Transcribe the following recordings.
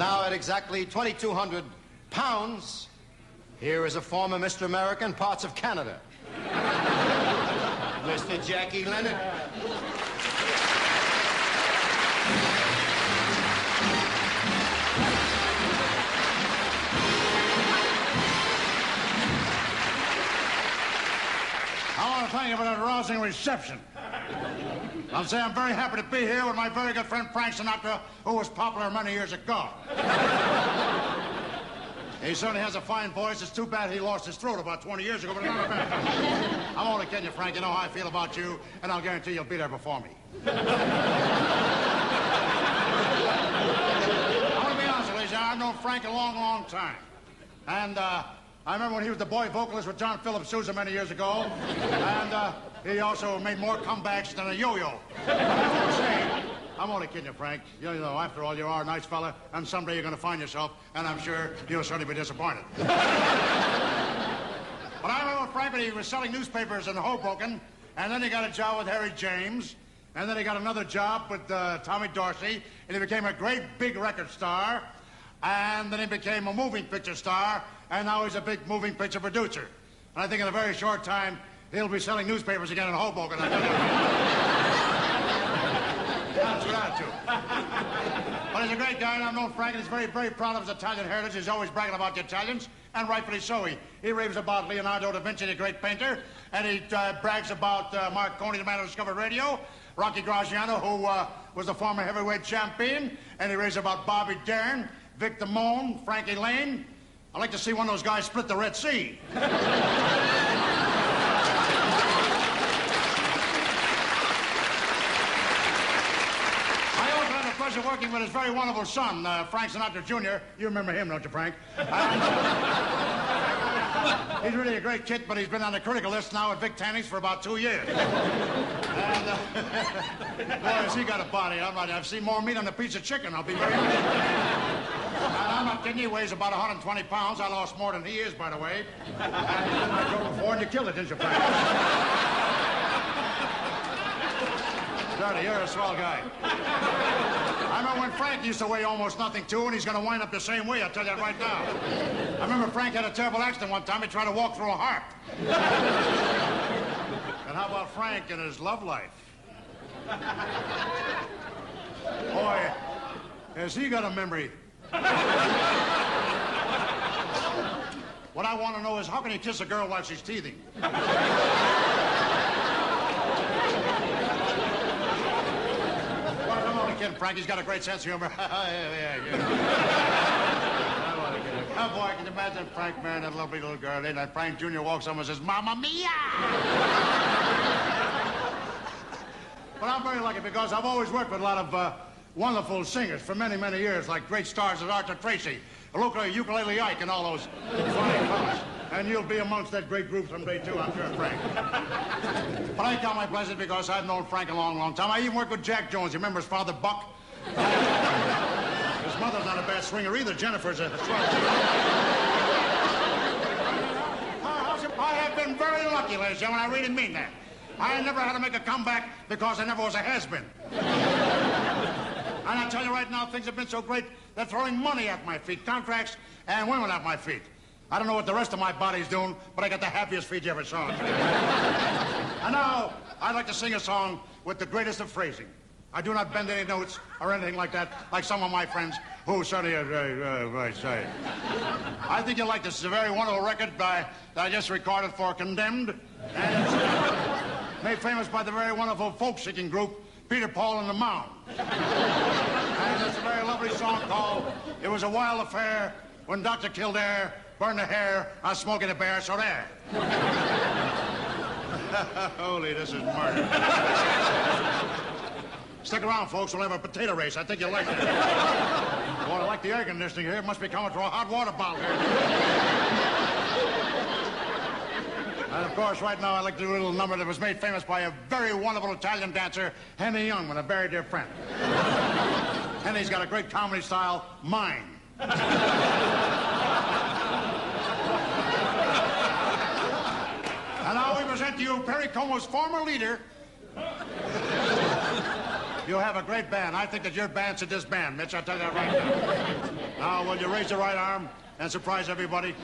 now at exactly 2,200 pounds, here is a former Mr. America in parts of Canada. Mr. Jackie Leonard. I want to thank you for that rousing reception. I'll say I'm very happy to be here with my very good friend Frank Sinatra, who was popular many years ago. he certainly has a fine voice. It's too bad he lost his throat about 20 years ago, but not bad. I'm only kidding you, Frank. You know how I feel about you, and I'll guarantee you'll be there before me. I want to be honest with you, I've known Frank a long, long time. And, uh, I remember when he was the boy vocalist with John Philip Sousa many years ago. And uh, he also made more comebacks than a yo-yo. I'm only kidding you, Frank. You know, after all, you are a nice fella, and someday you're going to find yourself, and I'm sure you'll certainly be disappointed. but I remember Frank when he was selling newspapers in Hoboken, and then he got a job with Harry James, and then he got another job with uh, Tommy Dorsey, and he became a great big record star, and then he became a moving picture star, and now he's a big moving picture producer. And I think in a very short time, he'll be selling newspapers again in Hoboken. That's what I do. But he's a great guy, and I've known Frank, and he's very, very proud of his Italian heritage. He's always bragging about the Italians, and rightfully so. He, he raves about Leonardo da Vinci, the great painter, and he uh, brags about uh, Marconi, the man who discovered radio, Rocky Graziano, who uh, was the former heavyweight champion, and he raves about Bobby Darin, Vic Damone, Frankie Laine, I'd like to see one of those guys split the Red Sea. I also had the pleasure working with his very wonderful son, uh, Frank Sinatra Jr. You remember him, don't you, Frank? And, he's really a great kid, but he's been on the critical list now at Vic Tanny's for about two years. And, uh, boy, has he got a body. I'm not, I've seen more meat on a piece of chicken. I'll be very. You. He weighs about 120 pounds. I lost more than he is, by the way. I drove before and you killed it, didn't you, Frank? Dirty, you're a swell guy. I remember when Frank used to weigh almost nothing, too, and he's going to wind up the same way, I'll tell you right now. I remember Frank had a terrible accident one time. He tried to walk through a harp. and how about Frank and his love life? Boy, has he got a memory I want to know is how can you kiss a girl while she's teething? well, I'm only kidding, Frank. He's got a great sense of humor. yeah, yeah, Oh, boy, can you imagine Frank marrying that lovely little girl, and that Frank Jr. walks over and says, Mamma Mia! but I'm very lucky because I've always worked with a lot of uh, wonderful singers for many, many years, like great stars as Arthur Tracy, Luca uh, Ukulele Ike, and all those fine fellas. And you'll be amongst that great group someday, too, I'm sure, Frank. but I count my blessings because I've known Frank a long, long time. I even worked with Jack Jones. You remember his father, Buck? his mother's not a bad swinger either. Jennifer's a swell I have been very lucky, ladies and gentlemen. I really mean that. I never had to make a comeback because I never was a has-been. And I tell you right now, things have been so great, they're throwing money at my feet, contracts and women at my feet. I don't know what the rest of my body's doing, but I got the happiest feet you ever saw. and now, I'd like to sing a song with the greatest of phrasing. I do not bend any notes or anything like that, like some of my friends who certainly are uh, uh, say. I think you'll like this. It's a very wonderful record by, that I just recorded for Condemned. And it's uh, made famous by the very wonderful folk-singing group Peter, Paul, and the Mound. and it's a very lovely song called It Was a Wild Affair when Dr. Kildare burned the hair on Smokey a Bear, so there. Holy, this is murder. Stick around, folks. We'll have a potato race. I think you'll like it. Boy, I like the air conditioning here. It must be coming through a hot water bottle here. And of course, right now, I'd like to do a little number that was made famous by a very wonderful Italian dancer, Henny Youngman, a very dear friend. Henny's got a great comedy style, mine. and now we present to you Perry Como's former leader. You have a great band. I think that your band should disband, Mitch. I'll tell you that right now. Now, will you raise your right arm and surprise everybody?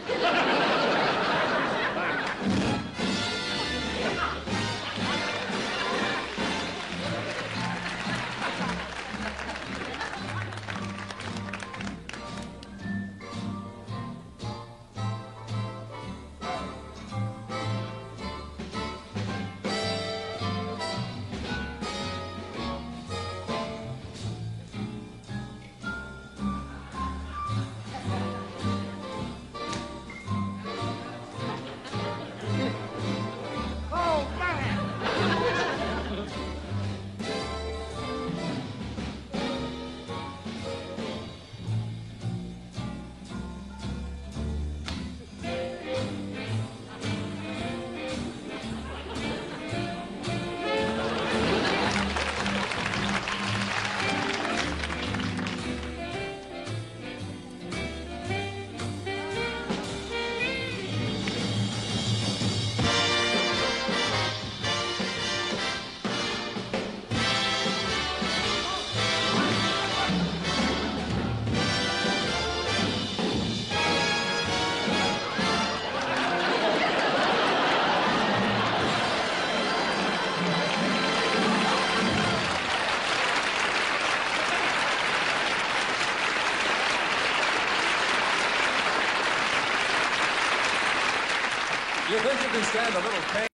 Can stand a little pain?